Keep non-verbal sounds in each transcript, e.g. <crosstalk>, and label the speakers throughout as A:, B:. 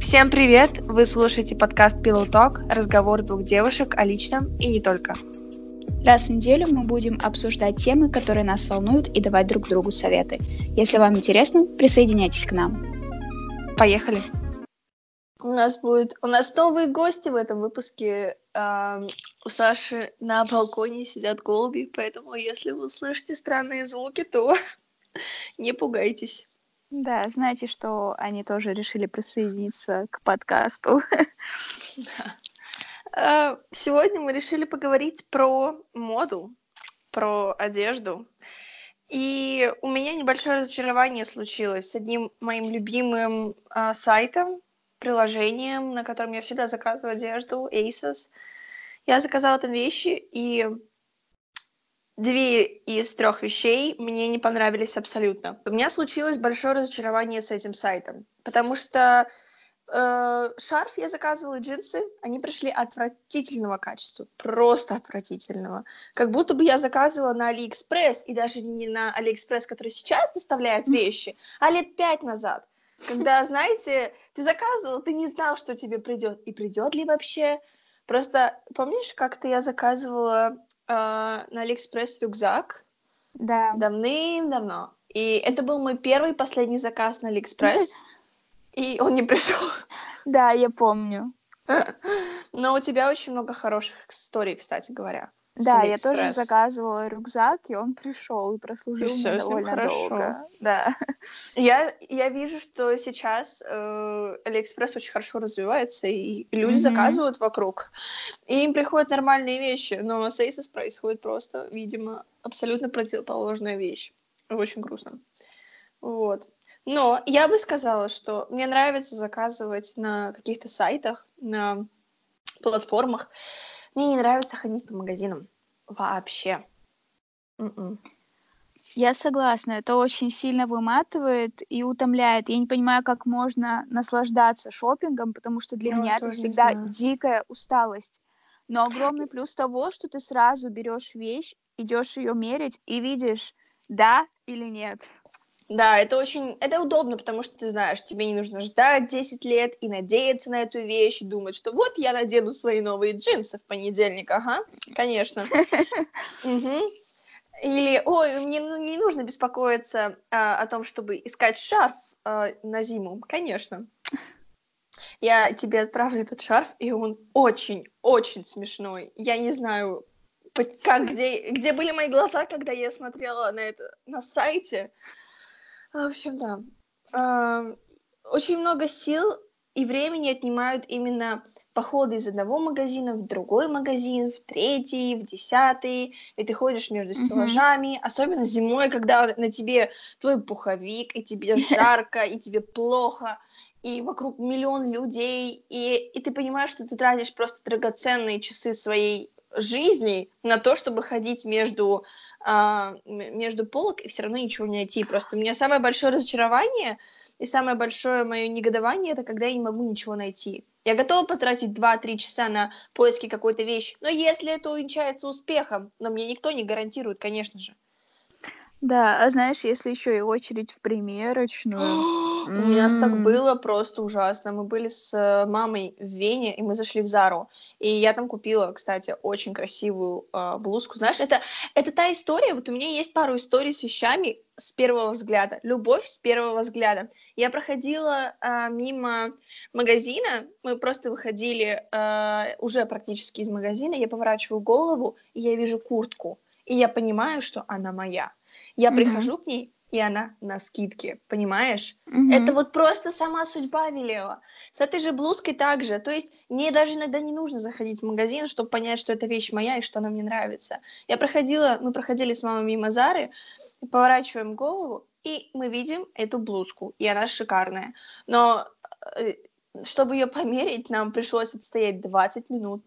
A: Всем привет! Вы слушаете подкаст Pillow Talk, разговор двух девушек о личном и не только.
B: Раз в неделю мы будем обсуждать темы, которые нас волнуют, и давать друг другу советы. Если вам интересно, присоединяйтесь к нам.
A: Поехали!
C: У нас будет, у нас новые гости в этом выпуске. А, у Саши на балконе сидят голуби, поэтому если вы услышите странные звуки, то <laughs> не пугайтесь.
B: Да, знаете, что они тоже решили присоединиться к подкасту.
C: А, сегодня мы решили поговорить про моду, про одежду. И у меня небольшое разочарование случилось с одним моим любимым а, сайтом, приложением, на котором я всегда заказываю одежду, Asos. Я заказала там вещи, и две из трех вещей мне не понравились абсолютно. У меня случилось большое разочарование с этим сайтом, потому что э, шарф я заказывала, джинсы, они пришли отвратительного качества, просто отвратительного. Как будто бы я заказывала на Алиэкспресс, и даже не на Алиэкспресс, который сейчас доставляет вещи, а лет пять назад. Когда, знаете, ты заказывал, ты не знал, что тебе придет, и придет ли вообще. Просто помнишь, как-то я заказывала а, на Алиэкспресс рюкзак.
B: Да.
C: Давным-давно. И это был мой первый и последний заказ на Алиэкспресс. <laughs> И он не пришел.
B: Да, я помню. <laughs>
C: Но у тебя очень много хороших историй, кстати говоря.
B: Да, я тоже заказывала рюкзак, и он пришел и прослужил и мне довольно хорошо. долго. Да.
C: Я, я вижу, что сейчас э, Алиэкспресс очень хорошо развивается, и люди mm-hmm. заказывают вокруг, и им приходят нормальные вещи, но с Asos происходит просто, видимо, абсолютно противоположная вещь. Очень грустно. Вот. Но я бы сказала, что мне нравится заказывать на каких-то сайтах, на платформах, мне не нравится ходить по магазинам. Вообще.
B: М-м. М-м. Я согласна, это очень сильно выматывает и утомляет. Я не понимаю, как можно наслаждаться шопингом, потому что для Я меня это всегда дикая усталость. Но огромный плюс того, что ты сразу берешь вещь, идешь ее мерить и видишь, да или нет.
C: Да, это очень, это удобно, потому что ты знаешь, тебе не нужно ждать 10 лет и надеяться на эту вещь, и думать, что вот я надену свои новые джинсы в понедельник, ага, конечно. <laughs> Или, ой, мне не нужно беспокоиться а, о том, чтобы искать шарф а, на зиму, конечно. Я тебе отправлю этот шарф, и он очень-очень смешной. Я не знаю, как, где, где были мои глаза, когда я смотрела на это на сайте. В общем, да. Очень много сил и времени отнимают именно походы из одного магазина в другой магазин, в третий, в десятый, и ты ходишь между стеллажами, mm-hmm. особенно зимой, когда на тебе твой пуховик, и тебе <laughs> жарко, и тебе плохо, и вокруг миллион людей, и, и ты понимаешь, что ты тратишь просто драгоценные часы своей жизни на то, чтобы ходить между, а, между полок и все равно ничего не найти. Просто у меня самое большое разочарование и самое большое мое негодование это когда я не могу ничего найти. Я готова потратить 2-3 часа на поиски какой-то вещи, но если это увенчается успехом, но мне никто не гарантирует, конечно же.
B: Да, а знаешь, если еще и очередь в примерочную. <gasps>
C: У нас так было просто ужасно. Мы были с э, мамой в Вене, и мы зашли в Зару. И я там купила, кстати, очень красивую э, блузку. Знаешь, это, это та история, вот у меня есть пару историй с вещами с первого взгляда. Любовь с первого взгляда. Я проходила э, мимо магазина, мы просто выходили э, уже практически из магазина, я поворачиваю голову, и я вижу куртку. И я понимаю, что она моя. Я mm-hmm. прихожу к ней, и она на скидке, понимаешь? Mm-hmm. Это вот просто сама судьба велела. С этой же блузкой также. То есть мне даже иногда не нужно заходить в магазин, чтобы понять, что эта вещь моя и что она мне нравится. Я проходила, мы проходили с мамой мимо Зары, поворачиваем голову, и мы видим эту блузку, и она шикарная. Но э, чтобы ее померить, нам пришлось отстоять 20 минут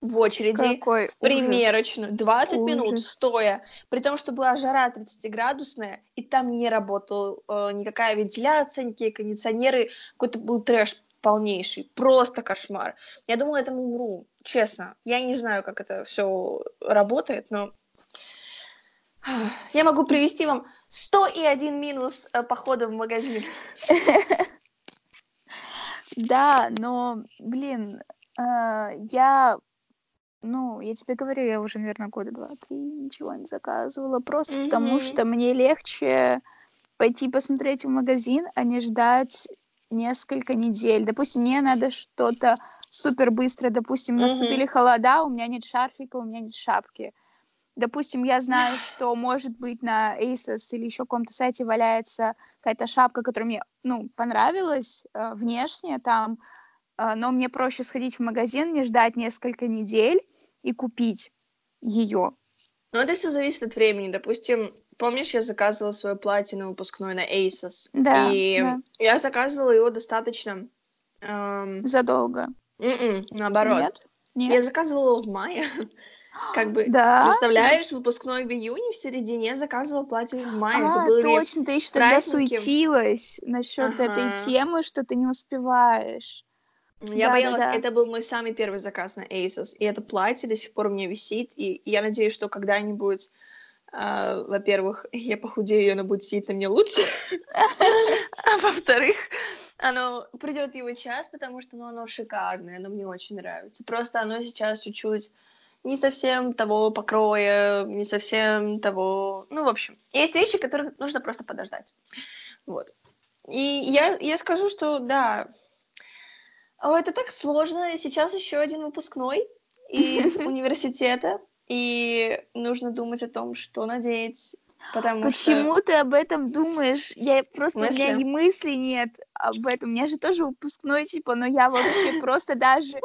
C: в очереди Какой в примерочную 20 ужас. минут стоя, при том, что была жара 30-градусная, и там не работала э, никакая вентиляция, никакие кондиционеры, какой-то был трэш полнейший, просто кошмар. Я думала, я там умру, честно. Я не знаю, как это все работает, но я могу привести вам 101 минус э, похода в магазин. <laughs>
B: Да, но, блин, э, я, ну, я тебе говорю, я уже, наверное, года два-три ничего не заказывала, просто потому что мне легче пойти посмотреть в магазин, а не ждать несколько недель. Допустим, мне надо что-то супер быстро, допустим, наступили холода, у меня нет шарфика, у меня нет шапки. Допустим, я знаю, что, может быть, на ASOS или еще каком-то сайте валяется какая-то шапка, которая мне, ну, понравилась э, внешне там, э, но мне проще сходить в магазин, не ждать несколько недель и купить ее.
C: Ну, это все зависит от времени. Допустим, помнишь, я заказывала свое платье на выпускной на ASOS?
B: Да,
C: И
B: да.
C: я заказывала его достаточно... эм,
B: Задолго.
C: м-м, наоборот.
B: Нет? Нет?
C: Я заказывала его в мае. <laughs> Как бы,
B: Да?
C: представляешь, выпускной в июне, в середине заказывала платье в мае.
B: А, точно, ты еще тогда суетилась насчет этой
C: Ага.
B: темы, что ты не успеваешь.
C: Я
B: Да,
C: боялась,
B: да, да.
C: это был мой самый первый заказ на ASOS, и это платье до сих пор у меня висит, и я надеюсь, что когда-нибудь, а, во-первых, <laughs> я похудею, и оно будет сидеть на мне лучше, <laughs> а во-вторых, оно придет его час, потому что ну, оно шикарное, оно мне очень нравится. Просто оно сейчас чуть-чуть не совсем того покроя, не совсем того... Ну, в общем, есть вещи, которые нужно просто подождать. Вот. И я, я скажу, что да, о, это так сложно. Сейчас еще один выпускной из <laughs> университета, и нужно думать о том, что надеть, потому
B: Почему
C: что...
B: ты об этом думаешь? Я просто, у меня
C: Мысли?
B: и мысли нет об этом. У меня же тоже выпускной, типа, но я вообще просто даже...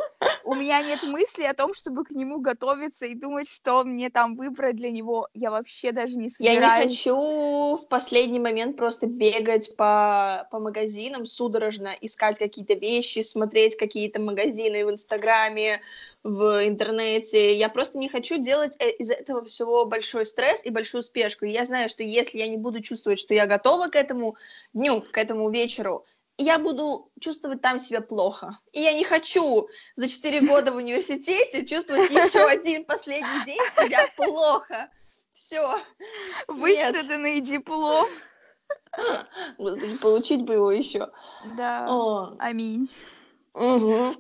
B: У меня нет мысли о том, чтобы к нему готовиться и думать, что мне там выбрать для него. Я вообще даже не
C: Я
B: собираюсь.
C: не хочу в последний момент просто бегать по, по магазинам судорожно, искать какие-то вещи, смотреть какие-то магазины в Инстаграме, в интернете. Я просто не хочу делать э, из этого всего большой стресс и большую спешку. Я знаю, что если я не буду чувствовать, что я готова к этому дню, к этому вечеру, я буду чувствовать там себя плохо. И я не хочу за 4 года в университете чувствовать еще <laughs> один последний день себя плохо. Все.
B: Выстраданный диплом. <laughs>
C: Господи, получить бы его еще.
B: Да.
C: О,
B: Аминь.
C: мгм.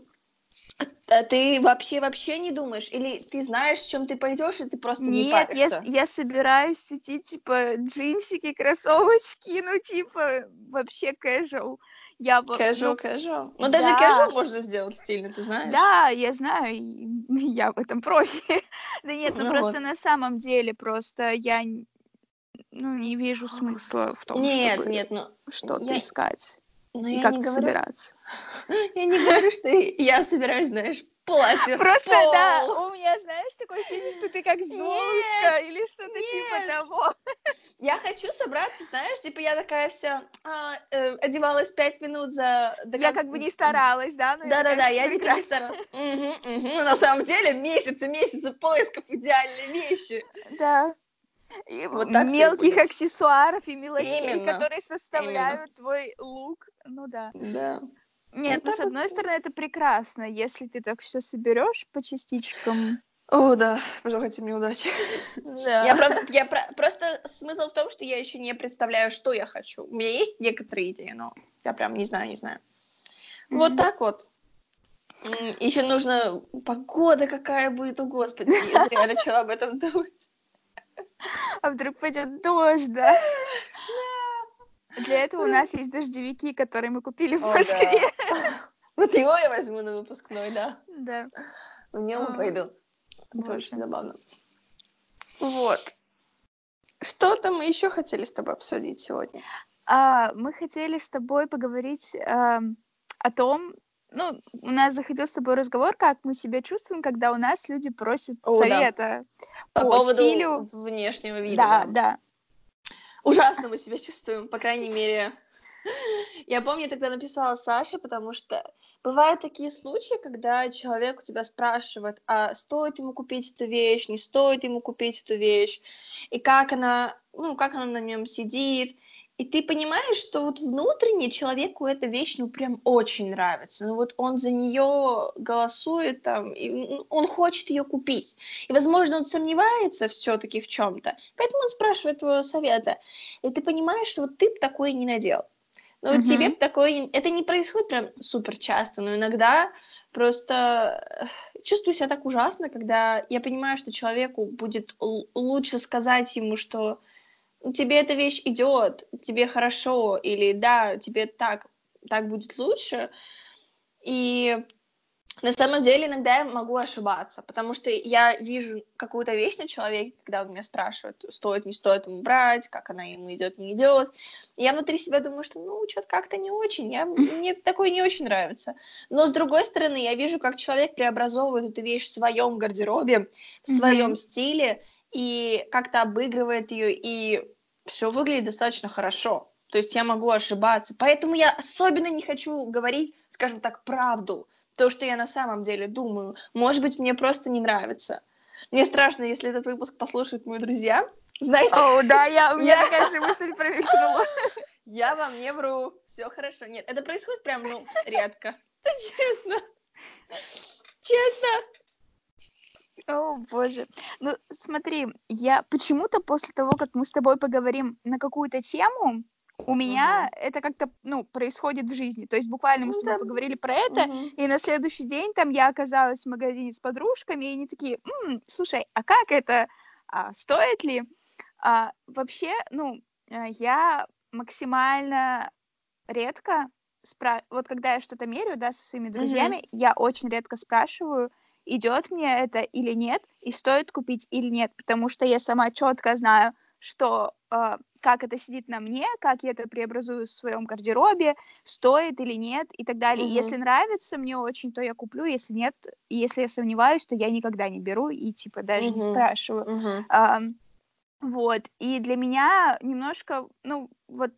C: А ты вообще вообще не думаешь? Или ты знаешь, в чем ты пойдешь, и ты просто не
B: Нет, я, с-
C: паришься?
B: я собираюсь идти, типа, джинсики, кроссовочки, ну, типа, вообще casual. Я, во-
C: Casual,
B: ну,
C: casual. Ну, даже
B: да.
C: casual можно сделать стильно, ты знаешь?
B: Да, я знаю, <laughs> я в этом профи. <laughs> Да нет, ну
C: Ну
B: просто
C: вот.
B: на самом деле просто я ну, не вижу смысла в том,
C: Нет,
B: чтобы
C: нет, ну,
B: что-то
C: я-
B: искать
C: ну
B: и
C: я
B: как-то
C: не говорю,
B: собираться. <laughs>
C: я не говорю, что я собираюсь, знаешь, платье
B: Просто,
C: пол.
B: да, у меня, знаешь, такое ощущение, что ты как Золушка или что-то типа того. <laughs>
C: Я хочу собраться, знаешь, типа я такая вся а, э, одевалась пять минут за... до
B: Я
C: кон-
B: как бы не старалась, да? но
C: Да-да-да, я типа не старалась. Мгм. Ну, На самом деле месяцы, месяцы поисков идеальной вещи.
B: Да. И
C: Вот так
B: мелких аксессуаров и мелочей,
C: Именно,
B: которые составляют твой лук. Ну да.
C: Да.
B: Нет, ну
C: так
B: с одной стороны это прекрасно, если ты так все соберешь по частичкам.
C: О, да, пожелайте мне удачи.
B: Да.
C: Я правда, я про- просто смысл в том, что я еще не представляю, что я хочу. У меня есть некоторые идеи, но я прям не знаю, не знаю. Вот
B: Мгм.
C: так вот. Еще нужно погода какая будет, о господи, я начала об этом думать.
B: А вдруг пойдет дождь, да? Для этого у нас есть дождевики, которые мы купили в Москве.
C: да. <laughs> Вот его я возьму на выпускной, да.
B: Да.
C: В нем
B: А,
C: пойду. Это очень забавно. Вот. Что-то мы еще хотели с тобой обсудить сегодня.
B: А, мы хотели с тобой поговорить ам, о том, ну, у нас заходил с тобой разговор, как мы себя чувствуем, когда у нас люди просят
C: О, да.
B: совета
C: По,
B: по,
C: поводу
B: стилю.
C: внешнего вида.
B: Да,
C: да. Ужасно мы себя чувствуем, по крайней мере. Я помню, тогда написала Саше, потому что бывают такие случаи, когда человек у тебя спрашивает, а стоит ему купить эту вещь, не стоит ему купить эту вещь, и как она, ну, как она на нем сидит. И ты понимаешь, что вот внутренне человеку эта вещь, ну, прям очень нравится. Ну, вот он за нее голосует там, и он хочет ее купить. И, возможно, он сомневается все-таки в чем-то. Поэтому он спрашивает твоего совета. И ты понимаешь, что вот ты б такое не надел. Ну, вот тебе такое... Это не происходит прям супер часто, но иногда просто э, чувствую себя так ужасно, когда я понимаю, что человеку будет лучше сказать ему, что тебе эта вещь идет, тебе хорошо, или да, тебе так, так будет лучше. И на самом деле иногда я могу ошибаться, потому что я вижу какую-то вещь на человеке, когда он меня спрашивает, стоит, не стоит ему брать, как она ему идет, не идет. И я внутри себя думаю, что ну, что-то как-то не очень, я, мне такое не очень нравится. Но с другой стороны, я вижу, как человек преобразовывает эту вещь в своем гардеробе, в своем mm-hmm. стиле, и как-то обыгрывает ее, и все выглядит достаточно хорошо. То есть я могу ошибаться. Поэтому я особенно не хочу говорить, скажем так, правду то, что я на самом деле думаю. Может быть, мне просто не нравится. Мне страшно, если этот выпуск послушают мои друзья. Знаете?
B: О, да, я, у меня такая же мысль промелькнула. <laughs>
C: Я вам не вру. Все хорошо. Нет, это происходит прям, ну, редко. <laughs> Честно. Честно.
B: О, боже. Ну, смотри, я почему-то после того, как мы с тобой поговорим на какую-то тему, у меня угу. это как-то, ну, происходит в жизни. То есть буквально мы ну, с тобой да. поговорили про это, угу. и на следующий день там я оказалась в магазине с подружками, и они такие, М, слушай, а как это, а, стоит ли? А, вообще, ну, э, я максимально редко спра... вот когда я что-то меряю, да, со своими друзьями, mm я очень редко спрашиваю, идет мне это или нет, и стоит купить или нет, потому что я сама четко знаю, что э, как это сидит на мне, как я это преобразую в своем гардеробе, стоит или нет и так далее. Угу. Если нравится мне очень, то я куплю, если нет, если я сомневаюсь, то я никогда не беру и типа даже угу. не спрашиваю. Угу. А, вот, и для меня немножко, ну, вот,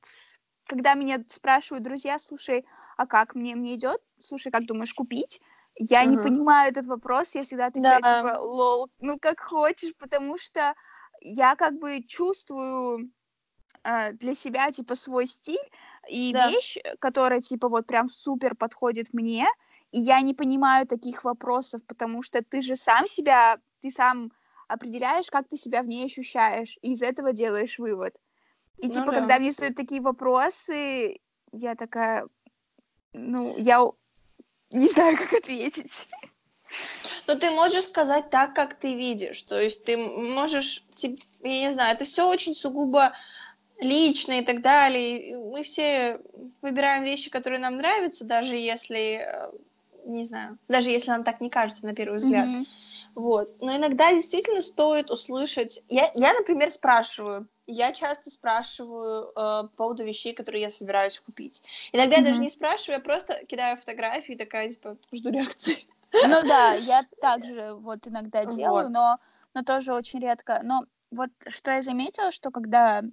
B: когда меня спрашивают друзья, слушай, а как мне, мне идет, слушай, как думаешь, купить? Я uh не понимаю этот вопрос, я всегда отвечаю, да. типа, лол, ну, как хочешь, потому что я как бы чувствую э, для себя, типа, свой стиль и да. вещь, которая, типа, вот прям супер подходит мне, и я не понимаю таких вопросов, потому что ты же сам себя, ты сам определяешь, как ты себя в ней ощущаешь, и из этого делаешь вывод. И, ну, типа, да. когда мне задают такие вопросы, я такая, ну, я не знаю, как ответить.
C: Но ты можешь сказать так, как ты видишь. То есть ты можешь, я не знаю, это все очень сугубо лично и так далее. Мы все выбираем вещи, которые нам нравятся, даже если, э, не знаю, даже если нам так не кажется на первый взгляд. Mm-hmm. Вот. Но иногда действительно стоит услышать. Я, я например, спрашиваю. Я часто спрашиваю э, по поводу вещей, которые я собираюсь купить. Иногда mm-hmm. я даже не спрашиваю, я просто кидаю фотографии, такая, типа, жду реакции.
B: Ну да, <laughs> я также вот иногда делаю, вот. но, но тоже очень редко. Но вот что я заметила, что когда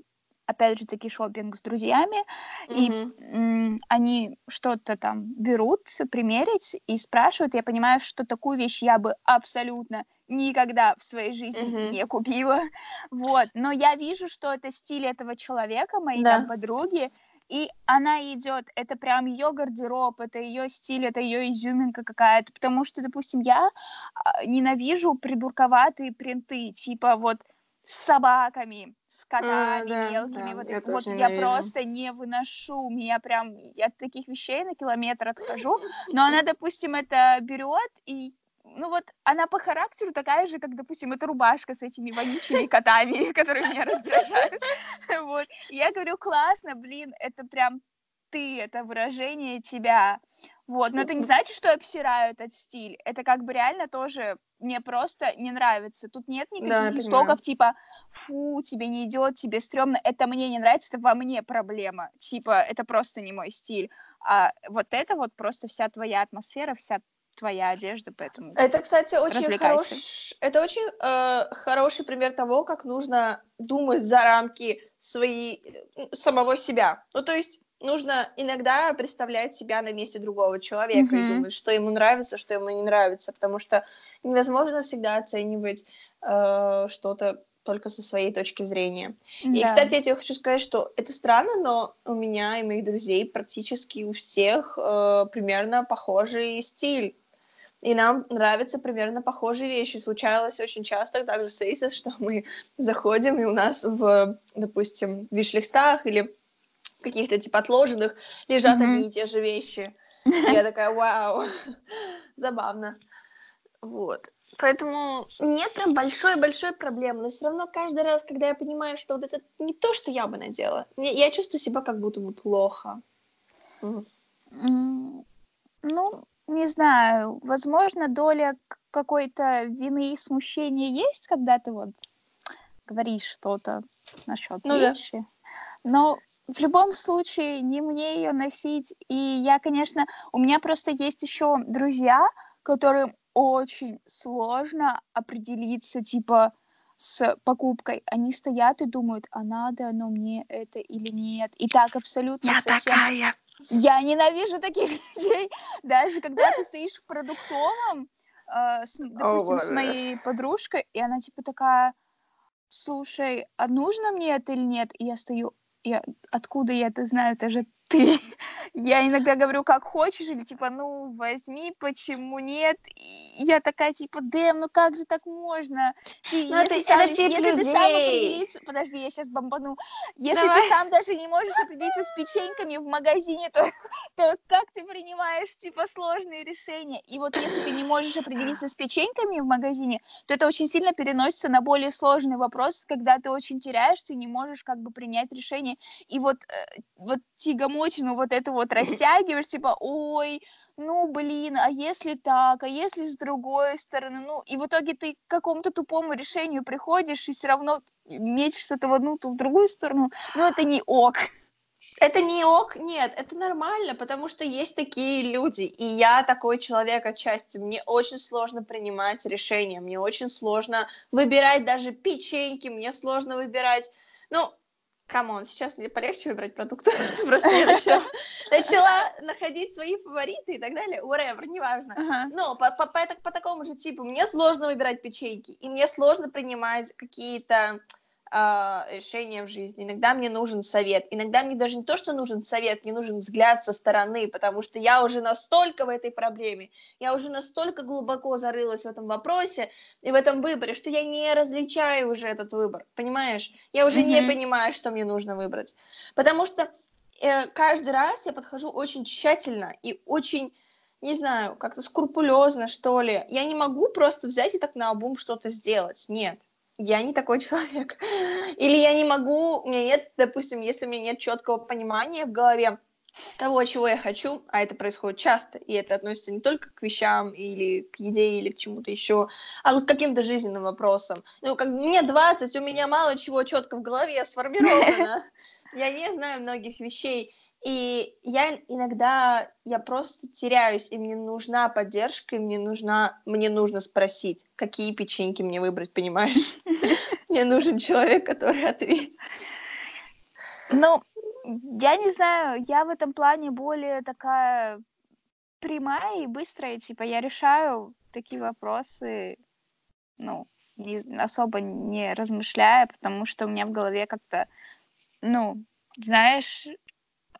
B: опять же таки шопинг с друзьями, mm-hmm. и они что-то там берут, примерить и спрашивают, я понимаю, что такую вещь я бы абсолютно никогда в своей жизни mm-hmm. не купила, <laughs> вот, но я вижу, что это стиль этого человека, моей да. там подруги, и она идет, это прям ее гардероб, это ее стиль, это ее изюминка какая-то, потому что, допустим, я а, ненавижу придурковатые принты, типа вот с собаками, с котами а, да, мелкими, да, вот, я, вот я просто не выношу, меня прям, я от таких вещей на километр отхожу, но она, допустим, это берет и ну вот она по характеру такая же, как, допустим, эта рубашка с этими вонючими котами, <laughs> которые меня раздражают. Вот. я говорю, классно, блин, это прям ты, это выражение тебя. Вот, но это не значит, что я обсираю этот стиль. Это как бы реально тоже мне просто не нравится. Тут нет никаких да, истоков типа фу, тебе не идет, тебе стрёмно, это мне не нравится, это во мне проблема. Типа, это просто не мой стиль. А вот это вот просто вся твоя атмосфера, вся твоя одежда, поэтому.
C: Это, кстати, очень хороший, это очень э, хороший пример того, как нужно думать за рамки своей самого себя. Ну, то есть нужно иногда представлять себя на месте другого человека mm-hmm. и думать, что ему нравится, что ему не нравится, потому что невозможно всегда оценивать э, что-то только со своей точки зрения. Да. И, кстати, я тебе хочу сказать, что это странно, но у меня и моих друзей практически у всех э, примерно похожий стиль и нам нравятся примерно похожие вещи. Случалось очень часто также с Aces, <laughs> что мы заходим, и у нас в, допустим, в вишлихстах или каких-то типа отложенных лежат одни и те же вещи. я <laughs> такая, вау, <laughs> забавно. Вот. Поэтому нет прям большой-большой проблемы, но все равно каждый раз, когда я понимаю, что вот это не то, что я бы надела, я чувствую себя как будто бы плохо.
B: Ну, не знаю, возможно, доля какой-то вины и смущения есть, когда ты вот говоришь что-то насчет ну, вещи. Да. Но в любом случае не мне ее носить. И я, конечно, у меня просто есть еще друзья, которым очень сложно определиться, типа, с покупкой. Они стоят и думают, а надо оно мне это или нет. И так абсолютно
C: я совсем... такая.
B: Я ненавижу таких <laughs> людей. Даже когда ты стоишь в продуктовом, э, с, допустим, oh, с моей подружкой, и она типа такая, слушай, а нужно мне это или нет? И я стою, я, откуда я это знаю, это же ты. <laughs> Я иногда говорю, как хочешь, или типа, ну, возьми, почему нет? И я такая, типа, Дэм, ну как же так можно?
C: Ты, ну, это, сам, это тип
B: если
C: людей.
B: ты сам определиться... Подожди, я сейчас бомбану. Если Давай. ты сам даже не можешь определиться с печеньками в магазине, то, <laughs> то как ты принимаешь, типа, сложные решения? И вот если ты не можешь определиться с печеньками в магазине, то это очень сильно переносится на более сложный вопрос, когда ты очень теряешься и не можешь как бы принять решение. И вот, э, вот тягомотина ну вот это вот <laughs> растягиваешь, типа, ой, ну, блин, а если так, а если с другой стороны, ну, и в итоге ты к какому-то тупому решению приходишь и все равно мечешься то в одну, то в другую сторону, ну, это не ок.
C: Это не ок, нет, это нормально, потому что есть такие люди, и я такой человек отчасти. Мне очень сложно принимать решения, мне очень сложно выбирать даже печеньки, мне сложно выбирать, ну, come on, сейчас мне полегче выбрать продукты. <laughs> Просто я начала, <laughs> начала находить свои фавориты и так далее. Whatever, неважно. Uh-huh. Но по, по, по, по такому же типу мне сложно выбирать печеньки, и мне сложно принимать какие-то э, решения в жизни. Иногда мне нужен совет. Иногда мне даже не то, что нужен совет, мне нужен взгляд со стороны, потому что я уже настолько в этой проблеме, я уже настолько глубоко зарылась в этом вопросе и в этом выборе, что я не различаю уже этот выбор, понимаешь? Я уже mm-hmm. не понимаю, что мне нужно выбрать. Потому что э, каждый раз я подхожу очень тщательно и очень не знаю, как-то скрупулезно, что ли. Я не могу просто взять и так на обум что-то сделать. Нет я не такой <laughs> человек. Или я не могу, у меня нет, допустим, если у меня нет четкого понимания в голове того, чего я хочу, а это происходит часто, и это относится не только к вещам или к еде или к чему-то еще, а вот к каким-то жизненным вопросам. Ну, как мне 20, у меня мало чего четко в голове сформировано. <laughs> Я не знаю многих вещей, и я иногда, я просто теряюсь, и мне нужна поддержка, и мне нужна, мне нужно спросить, какие печеньки мне выбрать, понимаешь? Мне нужен человек, который ответит.
B: Ну, я не знаю, я в этом плане более такая прямая и быстрая, типа я решаю такие вопросы, ну, не, особо не размышляя, потому что у меня в голове как-то, ну, знаешь,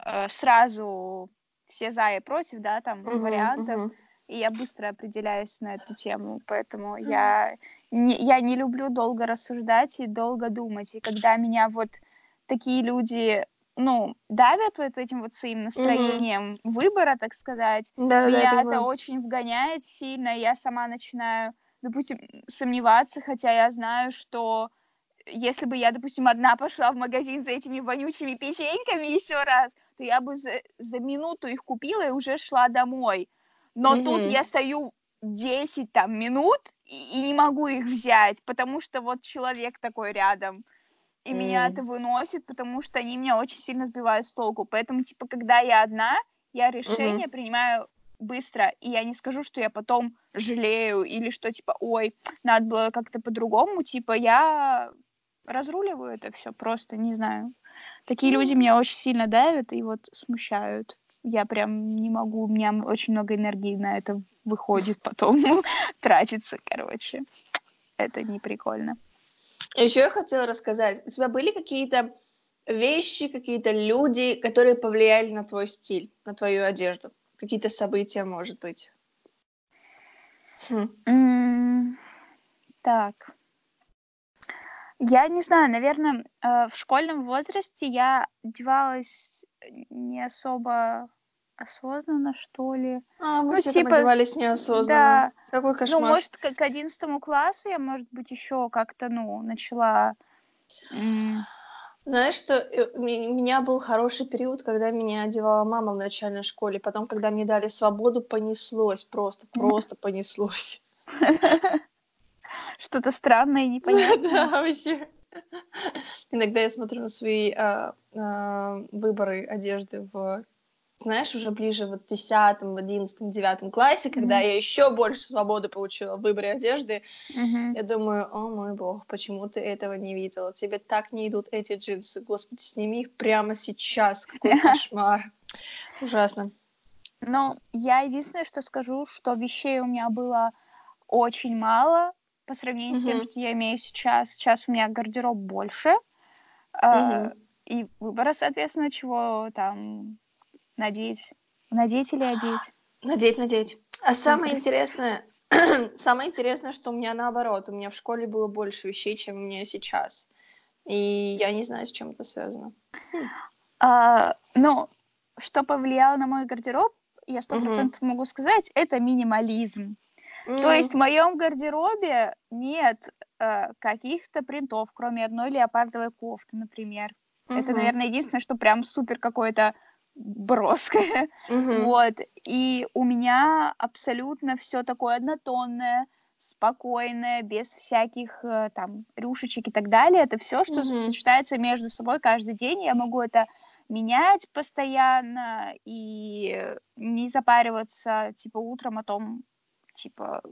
B: Э, сразу все за и против, да, там uh-huh, вариантов, uh-huh. и я быстро определяюсь на эту тему, поэтому uh-huh. я не, я не люблю долго рассуждать и долго думать, и когда меня вот такие люди ну, давят вот этим вот своим настроением mm-hmm. выбора, так сказать. Да, Меня да, это очень вгоняет сильно. Я сама начинаю, допустим, сомневаться, хотя я знаю, что если бы я, допустим, одна пошла в магазин за этими вонючими печеньками еще раз, то я бы за, за минуту их купила и уже шла домой. Но mm-hmm. тут я стою 10 там минут и, и не могу их взять, потому что вот человек такой рядом. И mm. меня это выносит, потому что они меня очень сильно сбивают с толку. Поэтому, типа, когда я одна, я решение mm-hmm. принимаю быстро, и я не скажу, что я потом жалею, или что, типа, ой, надо было как-то по-другому, типа, я разруливаю это все просто, не знаю. Такие люди меня очень сильно давят и вот смущают. Я прям не могу, у меня очень много энергии на это выходит <laughs> потом, <laughs> тратится, короче. Это не прикольно.
C: Еще я хотела рассказать, у тебя были какие-то вещи, какие-то люди, которые повлияли на твой стиль, на твою одежду? Какие-то события, может быть?
B: Хм. Mm, так. Я не знаю, наверное, э, в школьном возрасте я одевалась не особо осознанно, что ли.
C: А, мы ну, все типа, там одевались неосознанно. Да. Какой ну, кошмар.
B: Ну, может, к, к одиннадцатому классу я, может быть, еще как-то, ну, начала...
C: Знаешь, что э, у меня был хороший период, когда меня одевала мама в начальной школе. Потом, когда мне дали свободу, понеслось. Просто, <laughs> просто понеслось. <laughs>
B: Что-то странное и <laughs> непонятное.
C: Да, вообще. <laughs> Иногда я смотрю на свои а, а, выборы одежды в знаешь, уже ближе вот в 10, в 11, 9 классе, когда mm-hmm. я еще больше свободы получила в выборе одежды, mm-hmm. я думаю, о мой бог, почему ты этого не видела? Тебе так не идут эти джинсы. Господи, сними их прямо сейчас. Какой <laughs> кошмар. Ужасно.
B: Ну, я единственное, что скажу, что вещей у меня было очень мало по сравнению mm-hmm. с тем, что я имею сейчас. Сейчас у меня гардероб больше. Mm-hmm. Э, и выбора, соответственно, чего там Надеть. Надеть или одеть?
C: Надеть, надеть. А самое интересное, <clears throat> самое интересное, что у меня наоборот. У меня в школе было больше вещей, чем у меня сейчас. И я не знаю, с чем это связано.
B: Хм. А, ну, что повлияло на мой гардероб, я сто процентов могу сказать, это минимализм. Mm. То есть в моем гардеробе нет э, каких-то принтов, кроме одной леопардовой кофты, например. Mm-hmm. Это, наверное, единственное, что прям супер какое-то броское. Mm-hmm. Вот. И у меня абсолютно все такое однотонное, спокойное, без всяких э, там рюшечек и так далее. Это все, что mm-hmm. сочетается между собой каждый день. Я могу это менять постоянно и не запариваться, типа, утром о том, типа,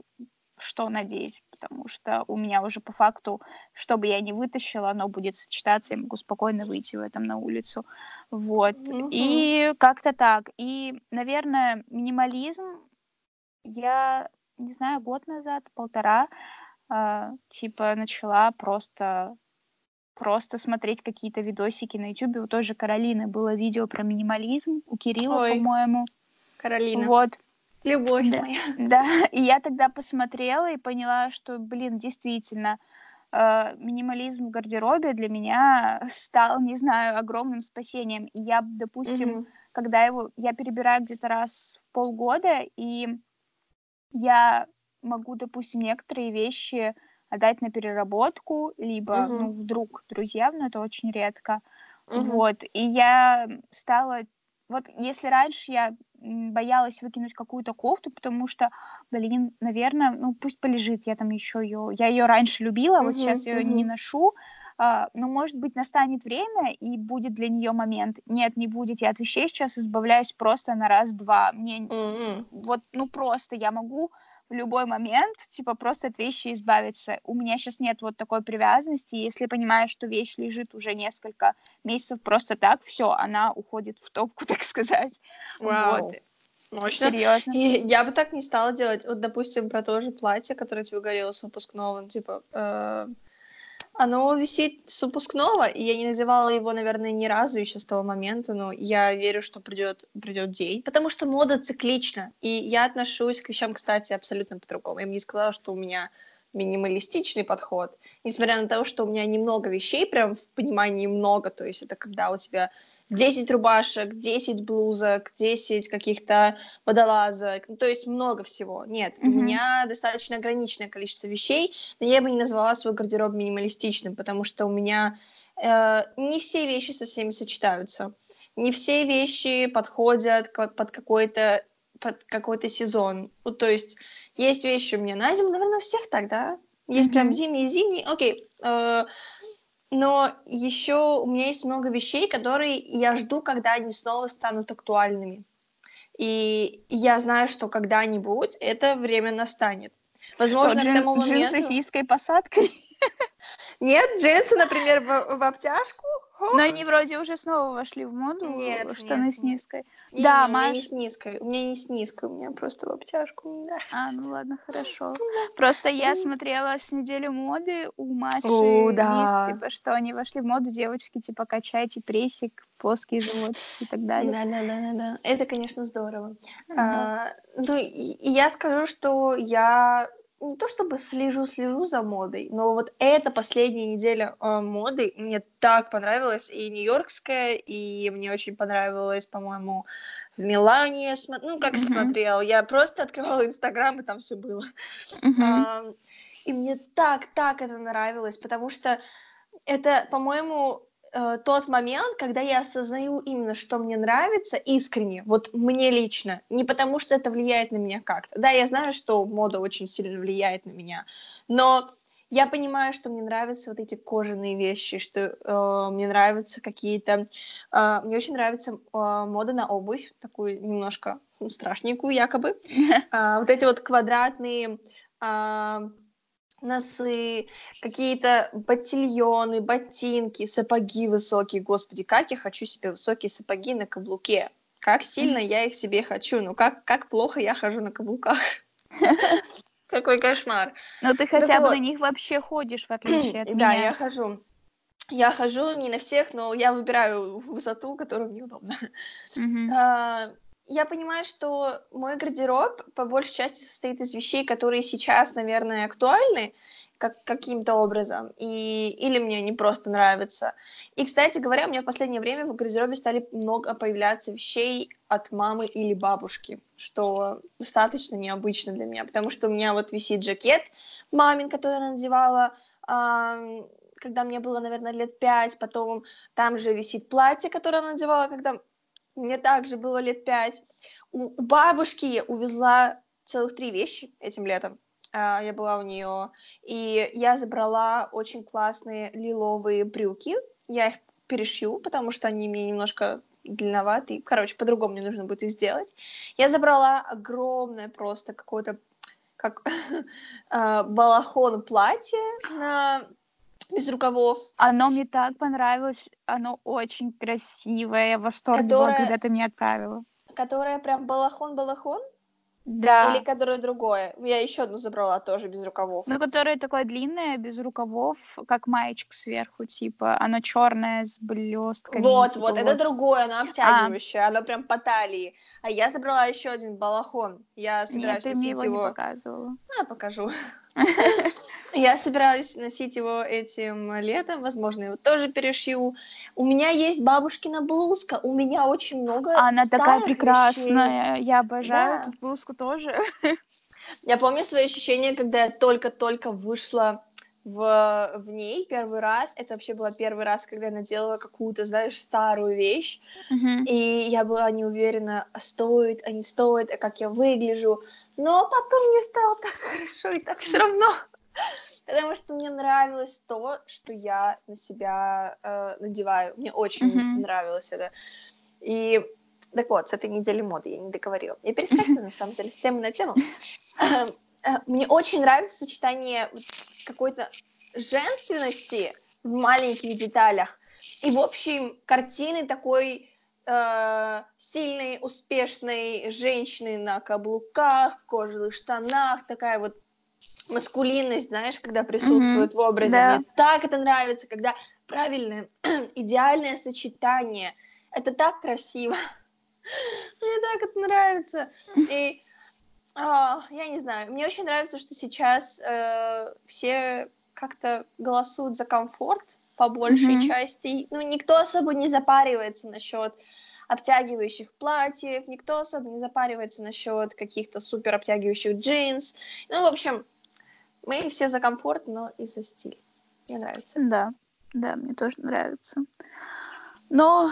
B: что надеть, потому что у меня уже по факту, что бы я ни вытащила, оно будет сочетаться, я могу спокойно выйти в этом на улицу. Вот. Угу. И как-то так. И, наверное, минимализм я, не знаю, год назад, полтора, э, типа, начала просто просто смотреть какие-то видосики на YouTube. У той же Каролины было видео про минимализм, у Кирилла, по-моему.
C: Каролина.
B: Вот.
C: Любовь
B: да,
C: моя. <laughs>
B: Да, и я тогда посмотрела и поняла, что, блин, действительно, э, минимализм в гардеробе для меня <laughs> стал, не знаю, огромным спасением. И я, допустим, mm-hmm. когда его, я перебираю где-то раз в полгода, и я могу, допустим, некоторые вещи отдать на переработку, либо, mm-hmm. ну, вдруг друзьям, но это очень редко. Mm-hmm. Вот, и я стала вот если раньше я боялась выкинуть какую-то кофту, потому что, блин, наверное, ну пусть полежит, я там еще ее, я ее раньше любила, вот сейчас ее uh-huh. не ношу, а, но может быть настанет время и будет для нее момент. Нет, не будет, я от вещей сейчас избавляюсь просто на раз-два. Мне uh-huh. вот, ну просто я могу в любой момент, типа, просто от вещи избавиться. У меня сейчас нет вот такой привязанности. Если понимаю, что вещь лежит уже несколько месяцев просто так, все, она уходит в топку, <laughs> так сказать.
C: Вау. Вот. Мощно. Серьезно. И я бы так не стала делать. Вот, допустим, про то же платье, которое тебе говорила с выпускного, ну, типа, э, оно висит с выпускного, и я не надевала его, наверное, ни разу еще с того момента, но я верю, что придет, придет день, потому что мода циклична, и я отношусь к вещам, кстати, абсолютно по-другому. Я бы не сказала, что у меня минималистичный подход, несмотря на то, что у меня немного вещей, прям в понимании много, то есть это когда у тебя 10 рубашек, 10 блузок, 10 каких-то водолазок, ну, то есть много всего. Нет, mm-hmm. у меня достаточно ограниченное количество вещей, но я бы не назвала свой гардероб минималистичным, потому что у меня э, не все вещи со всеми сочетаются. Не все вещи подходят под какой-то под какой-то сезон. Ну, то есть есть вещи у меня на зиму, наверное, у всех так, да? Есть mm-hmm. прям зимние-зимние. Окей. Э, но еще у меня есть много вещей, которые я жду, когда они снова станут актуальными. И я знаю, что когда-нибудь это время настанет.
B: Возможно, что, джин, к тому моменту... джинсы с низкой посадкой?
C: Нет, джинсы, например, в, в обтяжку,
B: но они вроде уже снова вошли в моду, нет, штаны нет, с низкой.
C: Нет, да, нет, Маш... у меня не с низкой, у меня не с низкой, у меня просто в обтяжку, мне нравится.
B: А, ну ладно, хорошо. <laughs> Просто я смотрела с недели моды у Маши О, да. Типа, что они вошли в моду, девочки, типа, качайте прессик, плоский живот и так далее.
C: Да, да, да, да, да. Это, конечно, здорово. Да. А, ну, я скажу, что я не то чтобы слежу-слежу за модой, но вот эта последняя неделя э, моды мне так понравилась, и нью-йоркская, и мне очень понравилось, по-моему, в Милане, ну, как mm-hmm. смотрел, я просто открывала Инстаграм, и там все было. Mm-hmm. Э, и мне так-так это нравилось, потому что это, по-моему, э, тот момент, когда я осознаю именно, что мне нравится искренне, вот мне лично, не потому что это влияет на меня как-то. Да, я знаю, что мода очень сильно влияет на меня, но я понимаю, что мне нравятся вот эти кожаные вещи, что э, мне нравятся какие-то... Э, мне очень нравится э, мода на обувь, такую немножко страшненькую якобы. Э, <laughs> вот эти вот квадратные... Носы, какие-то ботильоны, ботинки, сапоги высокие. Господи, как я хочу себе высокие сапоги на каблуке. Как сильно я их себе хочу. Ну, как, как плохо я хожу на каблуках. <laughs> Какой кошмар.
B: Ну, ты хотя бы на них вообще ходишь, в отличие от <clears throat> меня.
C: Да, я хожу. Я хожу не на всех, но я выбираю высоту, которую мне удобно я понимаю, что мой гардероб по большей части состоит из вещей, которые сейчас, наверное, актуальны как, каким-то образом, и, или мне они просто нравятся. И, кстати говоря, у меня в последнее время в гардеробе стали много появляться вещей от мамы или бабушки, что достаточно необычно для меня, потому что у меня вот висит жакет мамин, который она надевала, э, когда мне было, наверное, лет пять, потом там же висит платье, которое она надевала, когда мне также было лет пять. У, бабушки я увезла целых три вещи этим летом. Uh, я была у нее, и я забрала очень классные лиловые брюки. Я их перешью, потому что они мне немножко длинноватые. Короче, по-другому мне нужно будет их сделать. Я забрала огромное просто какое-то как uh, <laughs> балахон платье на без рукавов.
B: Оно мне так понравилось, оно очень красивое, я в восторге которая... была, когда ты мне отправила.
C: Которая прям балахон-балахон?
B: Да.
C: Или которое другое? Я еще одну забрала тоже без рукавов.
B: Ну, которое такое длинное, без рукавов, как маечка сверху, типа. Оно черное с блестками.
C: Вот, типа, вот, вот, это другое, оно обтягивающее, а. оно прям по талии. А я забрала еще один балахон. Я собираюсь
B: Нет, ты мне его, его не показывала.
C: А, покажу. Я собираюсь носить его этим летом, возможно, его тоже перешью. У меня есть бабушкина блузка, у меня очень много
B: Она такая прекрасная, вещей. я обожаю да. эту блузку тоже. <laughs>
C: Я помню свои ощущения, когда я только-только вышла в, в ней первый раз. Это вообще было первый раз, когда я надела какую-то, знаешь, старую вещь. Uh-huh. И я была не уверена, стоит, а не стоит, а как я выгляжу. Но потом мне стало так <laughs> хорошо и так все равно. Потому что мне нравилось то, что я на себя э, надеваю. Мне очень mm-hmm. нравилось это. И так вот, с этой недели моды я не договорила. Я перескакиваю, на самом деле, с темы на тему. Эм, э, мне очень нравится сочетание какой-то женственности в маленьких деталях и, в общем, картины такой э, сильной, успешной женщины на каблуках, кожаных штанах, такая вот маскулинность, знаешь, когда присутствует mm-hmm. в образе. Да. Мне так это нравится, когда правильное, <clears throat> идеальное сочетание. Это так красиво. <laughs> Мне так это нравится. И а, я не знаю, мне очень нравится, что сейчас э, все как-то голосуют за комфорт по большей mm-hmm. части. Ну, никто особо не запаривается насчет обтягивающих платьев, никто особо не запаривается насчет каких-то супер обтягивающих джинс. Ну, в общем, мы все за комфорт, но и за стиль. Мне нравится.
B: Да, да, мне тоже нравится. Но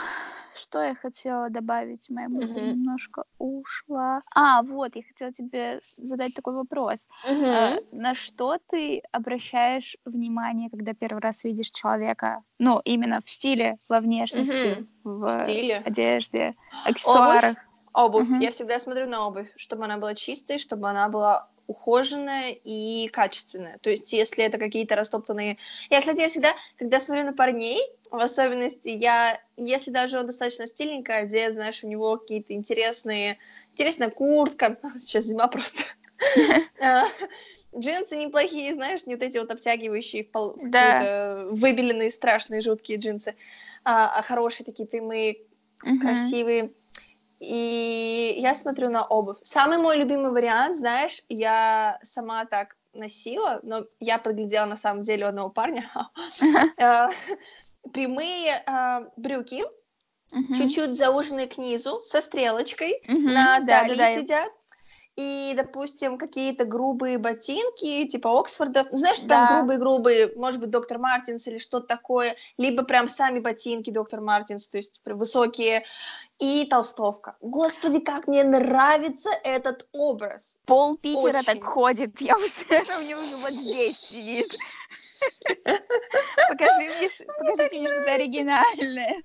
B: что я хотела добавить? Моя мысль uh-huh. немножко ушла. А, вот, я хотела тебе задать такой вопрос. Uh-huh. А, на что ты обращаешь внимание, когда первый раз видишь человека? Ну, именно в стиле, во внешности, uh-huh. в стиле. одежде, аксессуарах.
C: Обувь. Обувь. Uh-huh. Я всегда смотрю на обувь, чтобы она была чистой, чтобы она была ухоженная и качественная. То есть, если это какие-то растоптанные... Я, кстати, я всегда, когда смотрю на парней, в особенности, я, если даже он достаточно стильненько одет, знаешь, у него какие-то интересные, интересная куртка, <laughs> сейчас зима просто, <laughs> а, джинсы неплохие, знаешь, не вот эти вот обтягивающие, пол... да. выбеленные, страшные, жуткие джинсы, а, а хорошие такие прямые, красивые. И я смотрю на обувь. Самый мой любимый вариант, знаешь, я сама так носила, но я подглядела на самом деле у одного парня. <laughs> Э, прямые э, брюки, чуть-чуть зауженные к низу, со стрелочкой, на талии сидят и, допустим, какие-то грубые ботинки, типа Оксфорда, ну, знаешь, да. прям грубые-грубые, может быть, доктор Мартинс или что-то такое, либо прям сами ботинки доктор Мартинс, то есть высокие, и толстовка. Господи, как мне нравится этот образ.
B: Пол Питера Очень. так ходит, я уже, <laughs> него уже вот здесь сидит. Покажи мне, покажите мне что-то оригинальное.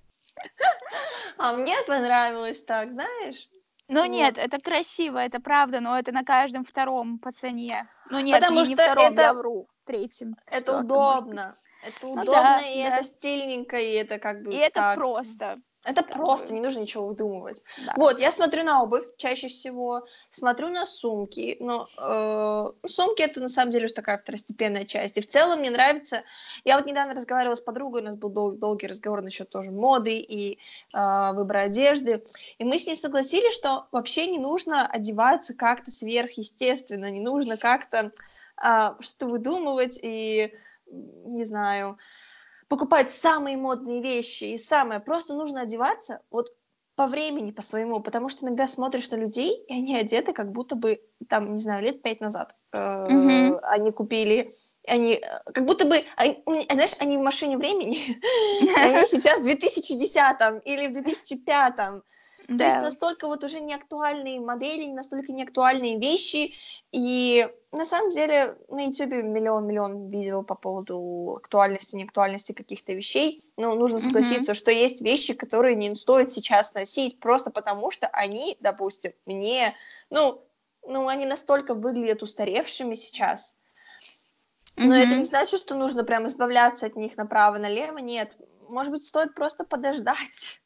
C: А мне понравилось так, знаешь?
B: Ну вот. нет, это красиво, это правда, но это на каждом втором пацане. Ну нет,
C: Потому
B: не,
C: что
B: втором,
C: это...
B: я вру, третьем.
C: Это удобно, это ну, удобно, да, и да. это стильненько, и это как бы
B: И так. это просто.
C: Это как просто, бы... не нужно ничего выдумывать. Да. Вот, я смотрю на обувь чаще всего, смотрю на сумки, но э, сумки это на самом деле уж такая второстепенная часть. И в целом мне нравится. Я вот недавно разговаривала с подругой, у нас был дол- долгий разговор насчет тоже моды и э, выбора одежды, и мы с ней согласились, что вообще не нужно одеваться как-то сверхъестественно, не нужно как-то э, что-то выдумывать и не знаю покупать самые модные вещи и самое. Просто нужно одеваться вот по времени, по своему, потому что иногда смотришь на людей, и они одеты как будто бы, там, не знаю, лет пять назад mm-hmm. они купили они э, как будто бы, они, знаешь, они в машине времени, <laughs> они сейчас в 2010 или в 2005 да. То есть настолько вот уже неактуальные модели, настолько неактуальные вещи. И на самом деле на YouTube миллион-миллион видео по поводу актуальности, неактуальности каких-то вещей. Но нужно согласиться, mm-hmm. что есть вещи, которые не стоит сейчас носить, просто потому что они, допустим, мне, ну, ну, они настолько выглядят устаревшими сейчас. Но mm-hmm. это не значит, что нужно прям избавляться от них направо-налево. Нет, может быть, стоит просто подождать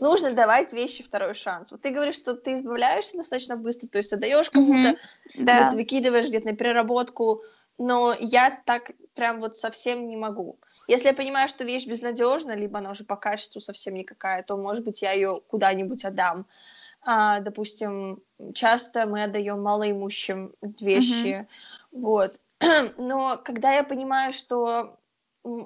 C: нужно давать вещи второй шанс. Вот ты говоришь, что ты избавляешься достаточно быстро, то есть отдаешь кому-то, mm-hmm. да. вот, выкидываешь где-то на переработку, но я так прям вот совсем не могу. Если я понимаю, что вещь безнадежна, либо она уже по качеству совсем никакая, то, может быть, я ее куда-нибудь отдам. А, допустим, часто мы отдаем малоимущим вещи, mm-hmm. вот. <clears throat> Но когда я понимаю, что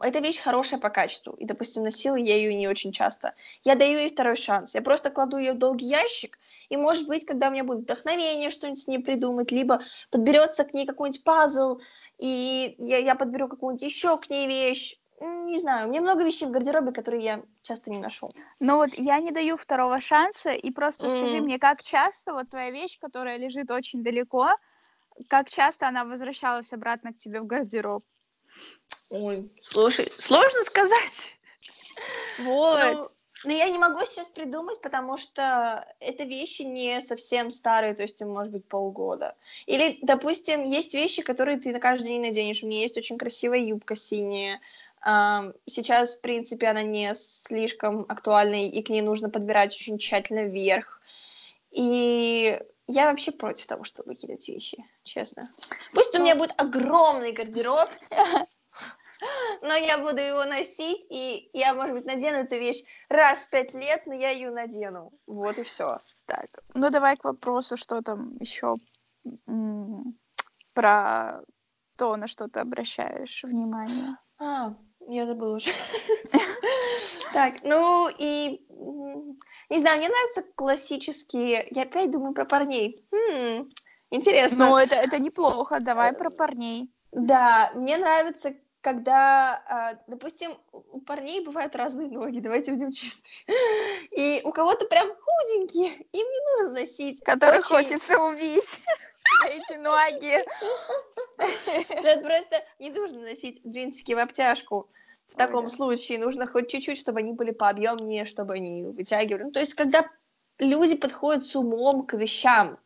C: эта вещь хорошая по качеству, и, допустим, носила я ее не очень часто. Я даю ей второй шанс. Я просто кладу ее в долгий ящик, и, может быть, когда у меня будет вдохновение что-нибудь с ней придумать, либо подберется к ней какой-нибудь пазл, и я, я подберу какую-нибудь еще к ней вещь. Не знаю, у меня много вещей в гардеробе, которые я часто не ношу.
B: Ну вот я не даю второго шанса, и просто mm. скажи мне, как часто вот твоя вещь, которая лежит очень далеко, как часто она возвращалась обратно к тебе в гардероб?
C: Ой, слушай, сложно сказать.
B: Вот. Ну,
C: но я не могу сейчас придумать, потому что это вещи не совсем старые, то есть им может быть полгода. Или, допустим, есть вещи, которые ты на каждый день наденешь. У меня есть очень красивая юбка синяя. Сейчас, в принципе, она не слишком актуальна, и к ней нужно подбирать очень тщательно вверх. И я вообще против того, чтобы кидать вещи, честно. Пусть у меня будет огромный гардероб, <laughs> но я буду его носить, и я, может быть, надену эту вещь раз в пять лет, но я ее надену. Вот и все.
B: Так, ну давай к вопросу, что там еще про то, на что ты обращаешь внимание.
C: А, я забыла уже. Так, ну и не знаю, мне нравятся классические. Я опять думаю про парней. Хм, интересно.
B: Ну, это, это неплохо. Давай про парней.
C: Да, мне нравится, когда, а, допустим, у парней бывают разные ноги, давайте будем честны. <laughs> И у кого-то прям худенькие, им не нужно носить.
B: Которых очень... хочется убить. <laughs> Эти ноги. <laughs>
C: Это просто не нужно носить джинсики в обтяжку. В таком случае нужно хоть чуть-чуть, чтобы они были пообъемнее, чтобы они вытягивали. Ну, то есть, когда люди подходят с умом к вещам.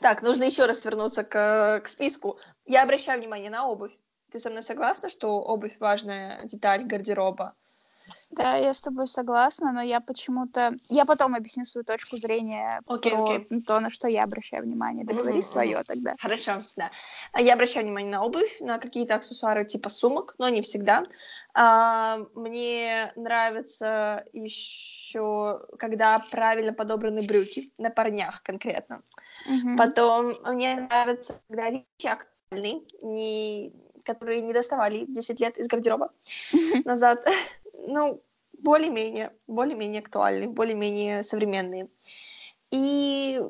C: Так, нужно еще раз вернуться к, к списку. Я обращаю внимание на обувь. Ты со мной согласна, что обувь важная деталь гардероба?
B: Да, я с тобой согласна, но я почему-то... Я потом объясню свою точку зрения okay, про okay. то, на что я обращаю внимание. Договори mm-hmm. свое тогда.
C: Хорошо, да. Я обращаю внимание на обувь, на какие-то аксессуары типа сумок, но не всегда. А, мне нравится еще, когда правильно подобраны брюки, на парнях конкретно. Mm-hmm. Потом мне нравится, когда вещи не, которые не доставали 10 лет из гардероба назад. <laughs> Ну, более-менее, более-менее актуальные, более-менее современные. И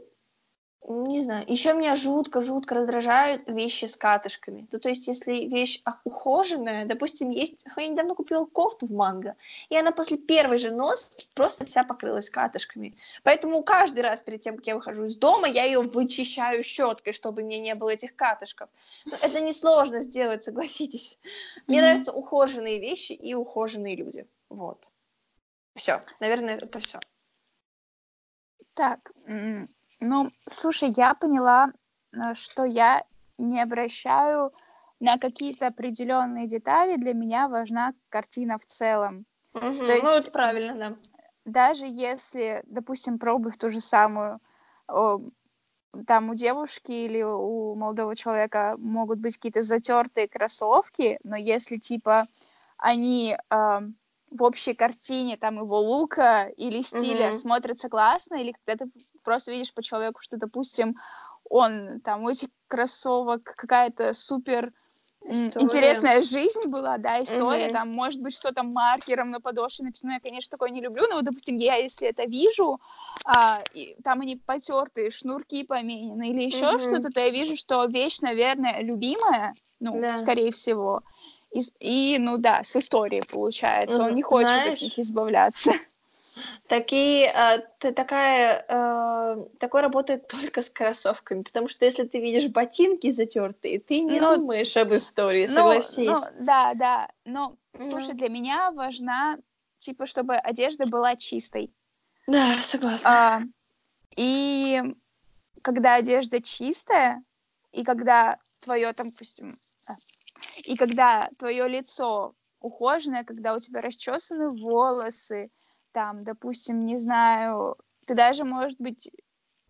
C: не знаю, еще меня жутко-жутко раздражают вещи с катышками. Ну, то есть, если вещь ухоженная, допустим, есть... Я недавно купила кофту в манго, и она после первой же носки просто вся покрылась катышками. Поэтому каждый раз перед тем, как я выхожу из дома, я ее вычищаю щеткой, чтобы мне не было этих катышков. Но это несложно сделать, согласитесь. Мне mm-hmm. нравятся ухоженные вещи и ухоженные люди. Вот. Все, наверное, это все.
B: Так, ну, слушай, я поняла, э, что я не обращаю на какие-то определенные детали. Для меня важна картина в целом.
C: Угу, То есть, ну, это правильно, да.
B: Даже если, допустим, про обувь ту же самую, там у девушки или у молодого человека могут быть какие-то затертые кроссовки, но если типа они в общей картине там его лука или стиля mm-hmm. смотрится классно, или когда ты просто видишь по человеку, что, допустим, он там у этих кроссовок какая-то супер история. интересная жизнь была, да, история, mm-hmm. там, может быть, что-то маркером на подошве написано, я, конечно, такое не люблю, но, вот, допустим, я, если это вижу, а, и, там они потертые, шнурки поменены или еще mm-hmm. что-то, то я вижу, что вещь, наверное, любимая, ну, да. скорее всего, и, и, ну да, с историей получается. Он не хочет Знаешь, от них избавляться. <laughs>
C: Такие, э, ты такая, э, такое работает только с кроссовками, потому что если ты видишь ботинки затертые, ты не но, думаешь об истории, ну, согласись.
B: Ну, да, да, но, mm. слушай, для меня важна, типа, чтобы одежда была чистой.
C: Да, согласна.
B: А, и когда одежда чистая, и когда твое, там, допустим, а, и когда твое лицо ухоженное, когда у тебя расчесаны волосы, там, допустим, не знаю, ты даже, может быть,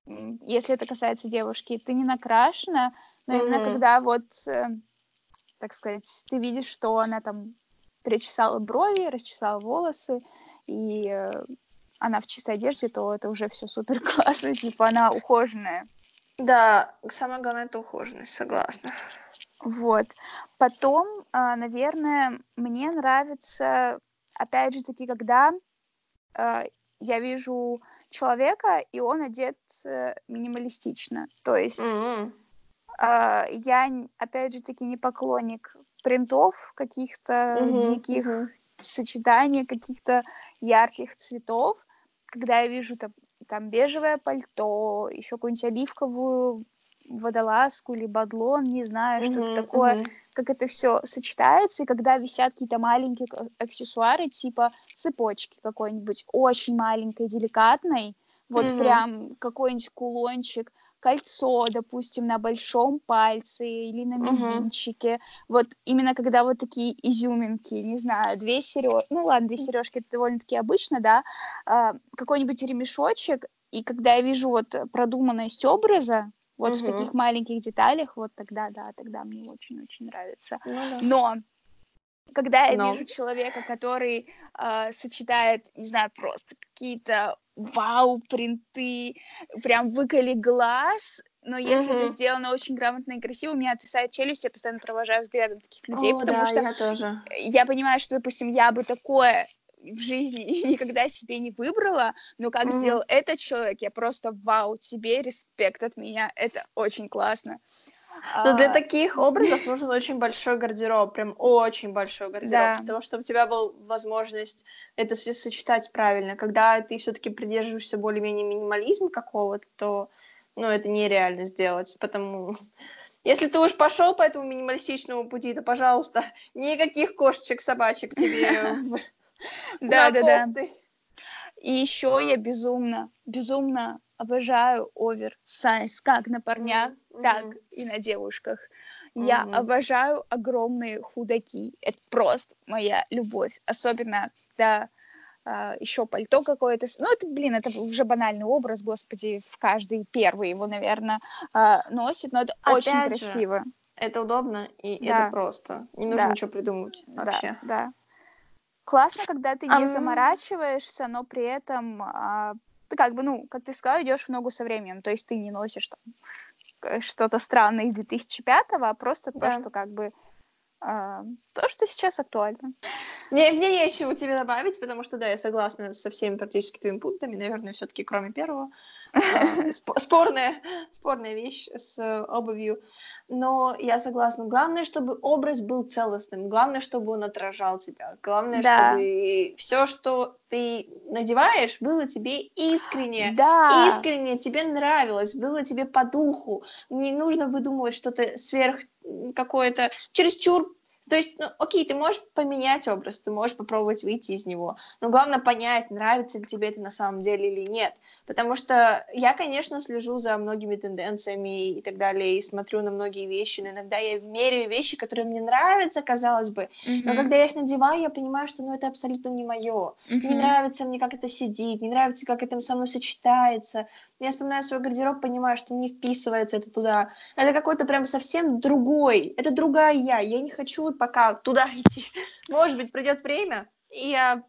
B: если это касается девушки, ты не накрашена, но mm-hmm. именно когда вот, э, так сказать, ты видишь, что она там причесала брови, расчесала волосы, и э, она в чистой одежде, то это уже все супер <laughs> классно, типа она ухоженная.
C: Да, самое главное это ухоженность, согласна.
B: Вот. Потом, а, наверное, мне нравится, опять же таки, когда а, я вижу человека, и он одет э, минималистично. То есть mm-hmm. я, опять же таки, не поклонник принтов каких-то mm-hmm. диких mm-hmm. сочетаний, каких-то ярких цветов. Когда я вижу там, там бежевое пальто, еще какую-нибудь оливковую водолазку или бадлон, не знаю, mm-hmm, что-то такое, mm-hmm. как это все сочетается, и когда висят какие-то маленькие аксессуары, типа цепочки какой-нибудь очень маленькой, деликатной, вот mm-hmm. прям какой-нибудь кулончик, кольцо, допустим, на большом пальце или на мизинчике. Uh-huh. Вот именно когда вот такие изюминки, не знаю, две сережки, ну ладно, две сережки это довольно-таки обычно, да, а, какой-нибудь ремешочек, и когда я вижу вот продуманность образа, вот угу. в таких маленьких деталях, вот тогда, да, тогда мне очень-очень нравится. Ну, да. Но когда я Но. вижу человека, который э, сочетает, не знаю, просто какие-то вау-принты, прям выколи глаз, но если mm-hmm. это сделано очень грамотно и красиво, у меня отвисает челюсть, я постоянно провожаю взглядом таких людей,
C: О,
B: потому
C: да,
B: что
C: я, тоже.
B: я понимаю, что, допустим, я бы такое в жизни никогда себе не выбрала, но как mm-hmm. сделал этот человек, я просто вау, тебе респект от меня, это очень классно.
C: Но для а, таких образов нужен очень большой гардероб, прям очень большой гардероб, да. для того, чтобы у тебя была возможность это все сочетать правильно. Когда ты все-таки придерживаешься более-менее минимализма какого-то, то ну, это нереально сделать, потому <laughs> если ты уж пошел по этому минималистичному пути, то, пожалуйста, <laughs> никаких кошечек, собачек тебе <laughs> <laughs>
B: Да, да, да. И еще я безумно, безумно обожаю оверсайз, как на парнях, так и на девушках. Я обожаю огромные худаки. Это просто моя любовь. Особенно, когда а, еще пальто какое-то. Ну, это, блин, это уже банальный образ, господи, в каждый первый его, наверное, а, носит, но это Опять очень же, красиво.
C: Это удобно и да. это просто. Не нужно да. ничего придумывать вообще.
B: Да, да. Классно, когда ты не заморачиваешься, но при этом а, ты как бы, ну, как ты сказала, идешь в ногу со временем. То есть ты не носишь там что-то странное из 2005-го, а просто
C: Да.
B: то, что как бы а, то, что сейчас актуально.
C: Мне, мне нечего тебе добавить, потому что, да, я согласна со всеми практически твоими пунктами, наверное, все таки кроме первого. А, спо- <laughs> Спорная, спорная вещь с обувью. Но я согласна. Главное, чтобы образ был целостным. Главное, чтобы он отражал тебя. Главное, чтобы все, что ты надеваешь, было тебе искренне.
B: Да.
C: Искренне тебе нравилось, было тебе по духу. Не нужно выдумывать что-то сверх какое-то чересчур. То есть, ну, окей, ты можешь поменять образ, ты можешь попробовать выйти из него, но главное понять, нравится ли тебе это на самом деле или нет. Потому что я, конечно, слежу за многими тенденциями и так далее, и смотрю на многие вещи, но иногда я меряю вещи, которые мне нравятся, казалось бы, но
B: Мгм.
C: когда я их надеваю, я понимаю, что ну, это абсолютно не мое. Не
B: Мгм.
C: нравится мне, как это сидит, не нравится, как это со мной сочетается. Я вспоминаю свой гардероб, понимаю, что не вписывается это туда. Это какой-то прям совсем другой. Это другая я. Я не хочу пока туда <laughs> идти. Может быть, придет время, и я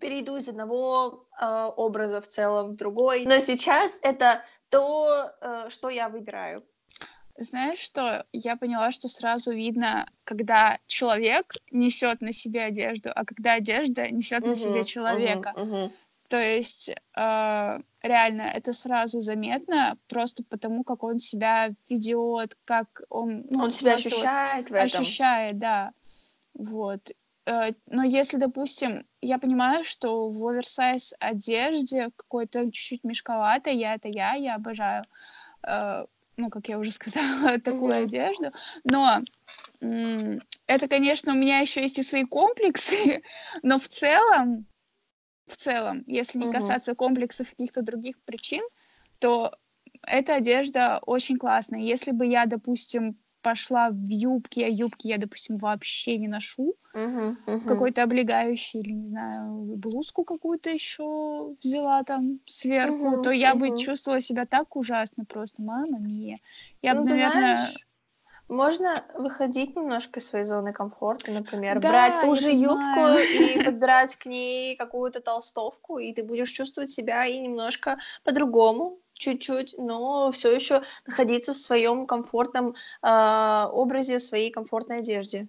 C: перейду из одного э, образа в целом в другой. Но сейчас это то, э, что я выбираю.
B: Знаешь что? Я поняла, что сразу видно, когда человек несет на себе одежду, а когда одежда несет на себе человека.
C: мгм.
B: То есть э, реально это сразу заметно, просто потому, как он себя ведет, как он, ну,
C: Он себя
B: просто вот
C: ощущает в этом.
B: ощущает, да. Вот. Э, Но если, допустим, я понимаю, что в оверсайз одежде какой-то чуть-чуть мешковато, я это я, я обожаю, э, ну, как я уже <laughs> сказала, такую
C: Мгм.
B: одежду. Но это, конечно, у меня еще есть и свои комплексы, <laughs> но в целом, в целом, если не касаться комплексов каких-то других причин, то эта одежда очень классная. Если бы я, допустим, пошла в юбке, а юбки я, допустим, вообще не ношу,
C: мгм.
B: какой-то облегающий или, не знаю, блузку какую-то еще взяла там сверху,
C: Мгм,
B: то я бы
C: мгм.
B: чувствовала себя так ужасно просто, мама мия. Я бы,
C: Ну, ты
B: наверное...
C: знаешь, можно выходить немножко из своей зоны комфорта, например,
B: Да,
C: брать ту же юбку и <laughs> подбирать к ней какую-то толстовку, и ты будешь чувствовать себя и немножко по-другому, чуть-чуть, но все еще находиться в своем комфортном а, образе, в своей комфортной одежде.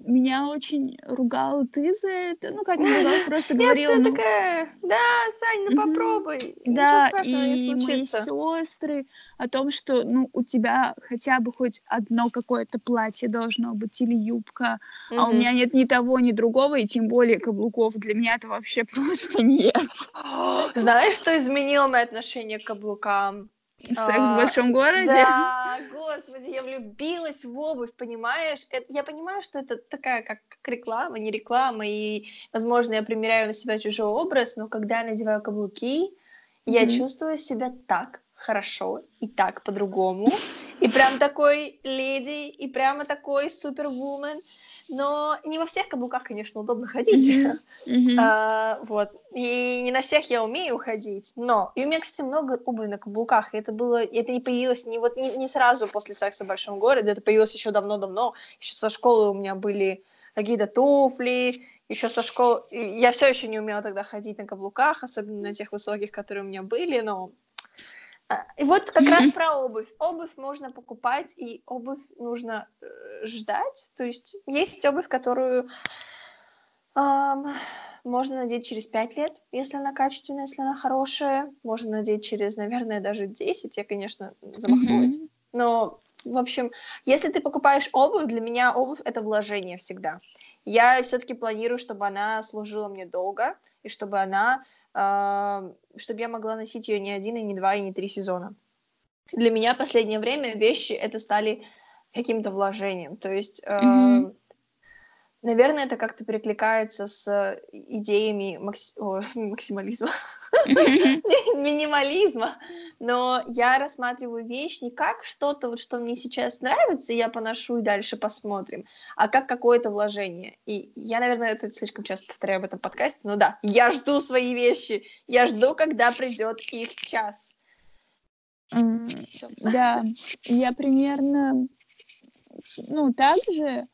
B: Меня очень ругала ты за это. Ну, как не ругала, <laughs> просто
C: Нет,
B: говорила,
C: ты
B: ну,
C: такая, да, Сань, ну попробуй,
B: да,
C: не
B: и мои сестры о том, что, ну, у тебя хотя бы хоть одно какое-то платье должно быть или юбка, а у меня нет ни того, ни другого, и тем более каблуков. Для меня это вообще <laughs> просто нет. <gasps>
C: Знаешь, что изменило мое отношение к каблукам?
B: Секс в
C: А,
B: большом городе.
C: Да, <laughs> господи, я влюбилась в обувь, понимаешь? Э, Я понимаю, что это такая как, как реклама, не реклама, и, возможно, я примеряю на себя чужой образ, но когда я надеваю каблуки, я
B: Мгм.
C: чувствую себя так хорошо и так по-другому, и прям такой леди, и прямо такой супервумен, но не во всех каблуках, конечно, удобно ходить.
B: Мгм.
C: а, вот. И не на всех я умею ходить, но... И у меня, кстати, много обуви на каблуках, и это было... Это не появилось не, вот, не, не сразу после секса в большом городе, это появилось еще давно-давно. Еще со школы у меня были какие-то туфли, еще со школы... Я все еще не умела тогда ходить на каблуках, особенно на тех высоких, которые у меня были, но... И вот как раз про обувь. Обувь можно покупать, и обувь нужно э, ждать. То есть есть обувь, которую ам, можно надеть через 5 лет, если она качественная, если она хорошая. Можно надеть через, наверное, даже 10. Я, конечно, замахнулась.
B: Мгм.
C: Но, в общем, если ты покупаешь обувь, для меня обувь это вложение всегда. Я все-таки планирую, чтобы она служила мне долго, и чтобы она, чтобы я могла носить ее не один, и не два, и не три сезона. Для меня последнее время вещи это стали каким-то вложением. То есть,
B: Мгм.
C: Наверное, это как-то перекликается с идеями макс- ой, <laughs> максимализма, <laughs> минимализма. Но я рассматриваю вещь не как что-то, вот, что мне сейчас нравится, и я поношу и дальше посмотрим, а как какое-то вложение. И я, наверное, это слишком часто повторяю в этом подкасте, но да, я жду свои вещи, я жду, когда придет их час.
B: Да, я примерно, ну, так же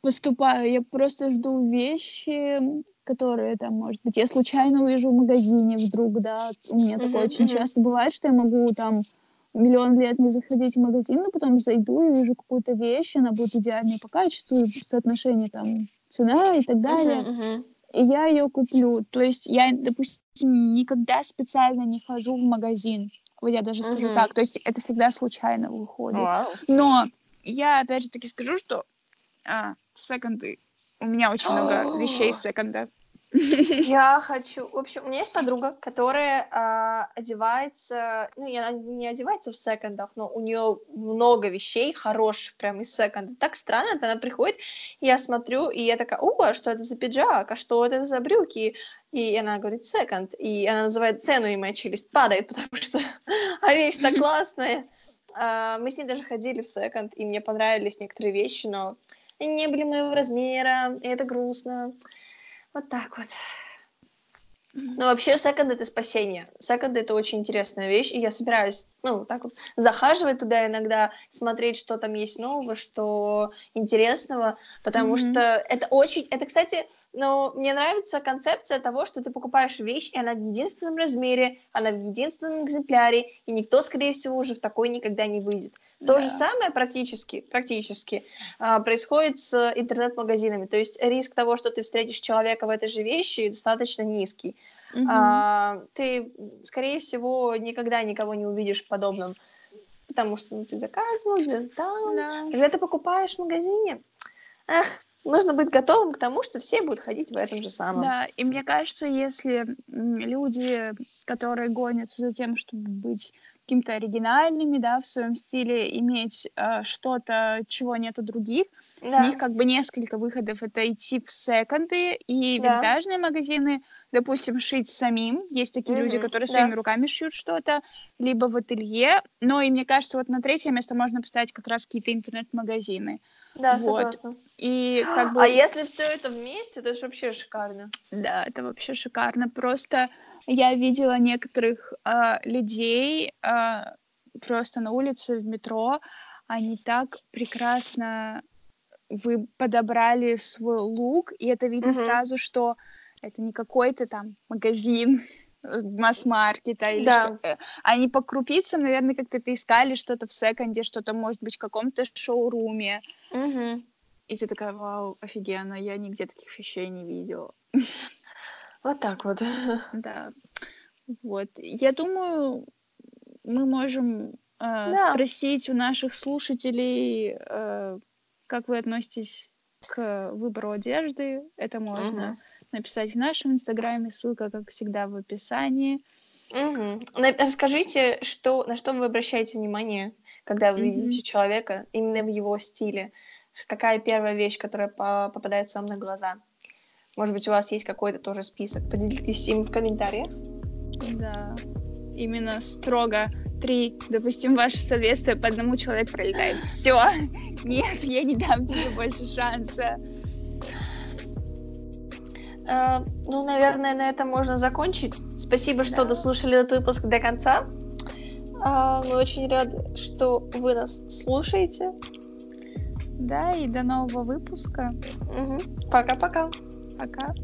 B: поступаю. Я просто жду вещи, которые там, может быть, я случайно увижу в магазине вдруг, да. У меня такое
C: Мгм,
B: очень часто бывает, что я могу там миллион лет не заходить в магазин, но потом зайду и вижу какую-то вещь, она будет идеальной по качеству, соотношение там цена и так далее. Uh-huh, uh-huh. И я ее куплю. То есть я, допустим, никогда специально не хожу в магазин. Вот я даже скажу uh-huh. так. То есть это всегда случайно выходит. Wow. Но я опять же таки скажу, что а, секонды. У меня очень много вещей секонда. <laughs>
C: Я хочу... В общем, у меня есть подруга, которая э, одевается... Ну, она не одевается в секондах, но у нее много вещей хороших прям из секонда. Так странно, она приходит, я смотрю, и я такая, о, а что это за пиджак, а что это за брюки? И она говорит, секонд, и она называет цену, и моя челюсть падает, <laughs> потому что <laughs> а вещь так классная. Uh, мы с ней даже ходили в секонд, и мне понравились некоторые вещи, но не были моего размера, и это грустно. Вот так вот. Ну, вообще, секонд — это спасение. Секонд — это очень интересная вещь, и я собираюсь, ну, так вот, захаживать туда иногда, смотреть, что там есть нового, что интересного, потому mm-hmm. что это очень... Это, кстати, ну, мне нравится концепция того, что ты покупаешь вещь, и она в единственном размере, она в единственном экземпляре, и никто, скорее всего, уже в такой никогда не выйдет. То да. же самое практически, практически а, происходит с интернет-магазинами. То есть риск того, что ты встретишь человека в этой же вещи, достаточно низкий. Угу. А, ты, скорее всего, никогда никого не увидишь в подобном, потому что ну, ты заказывал, там. Да. Когда ты покупаешь в магазине, эх, нужно быть готовым к тому, что все будут ходить в этом же самом.
B: Да, и мне кажется, если люди, которые гонятся за тем, чтобы быть каким-то оригинальными, да, в своем стиле, иметь э, что-то, чего нет у других. Да. У них как бы несколько выходов. Это идти в секонды и да. винтажные магазины, допустим, шить самим. Есть такие угу. люди, которые да. своими руками шьют что-то, либо в ателье. Но и мне кажется, вот на третье место можно поставить как раз какие-то интернет-магазины.
C: Да, вот. согласна.
B: И как бы...
C: А если все это вместе, то это вообще шикарно.
B: Да, это вообще шикарно. Просто я видела некоторых э, людей э, просто на улице, в метро. Они так прекрасно вы подобрали свой лук, и это видно угу. сразу, что это не какой-то там магазин масс-маркета или да. что. Э, они по крупицам, наверное, как-то это искали что-то в секонде, что-то, может быть, в каком-то шоуруме.
C: Угу.
B: И ты такая, вау, офигенно, я нигде таких вещей не видела.
C: Вот так вот. <laughs>
B: Да. Вот. Я думаю, мы можем э, да. спросить у наших слушателей, э, как вы относитесь к выбору одежды. Это можно угу. Написать в нашем инстаграме, ссылка, как всегда, в описании.
C: Угу. Расскажите, что, на что вы обращаете внимание, когда вы угу. видите человека, именно в его стиле. Какая первая вещь, которая попадается вам на глаза? Может быть, у вас есть какой-то тоже список. Поделитесь им в комментариях.
B: Да. Именно строго три, допустим, ваше соответствие по одному человеку пролетает. Все. <laughs> Нет, я не дам тебе больше шанса.
C: Uh, ну, наверное, на этом можно закончить. Спасибо, что да. дослушали этот выпуск до конца. Uh, мы очень рады, что вы нас слушаете.
B: Да, и до нового выпуска.
C: Пока-пока.
B: Пока.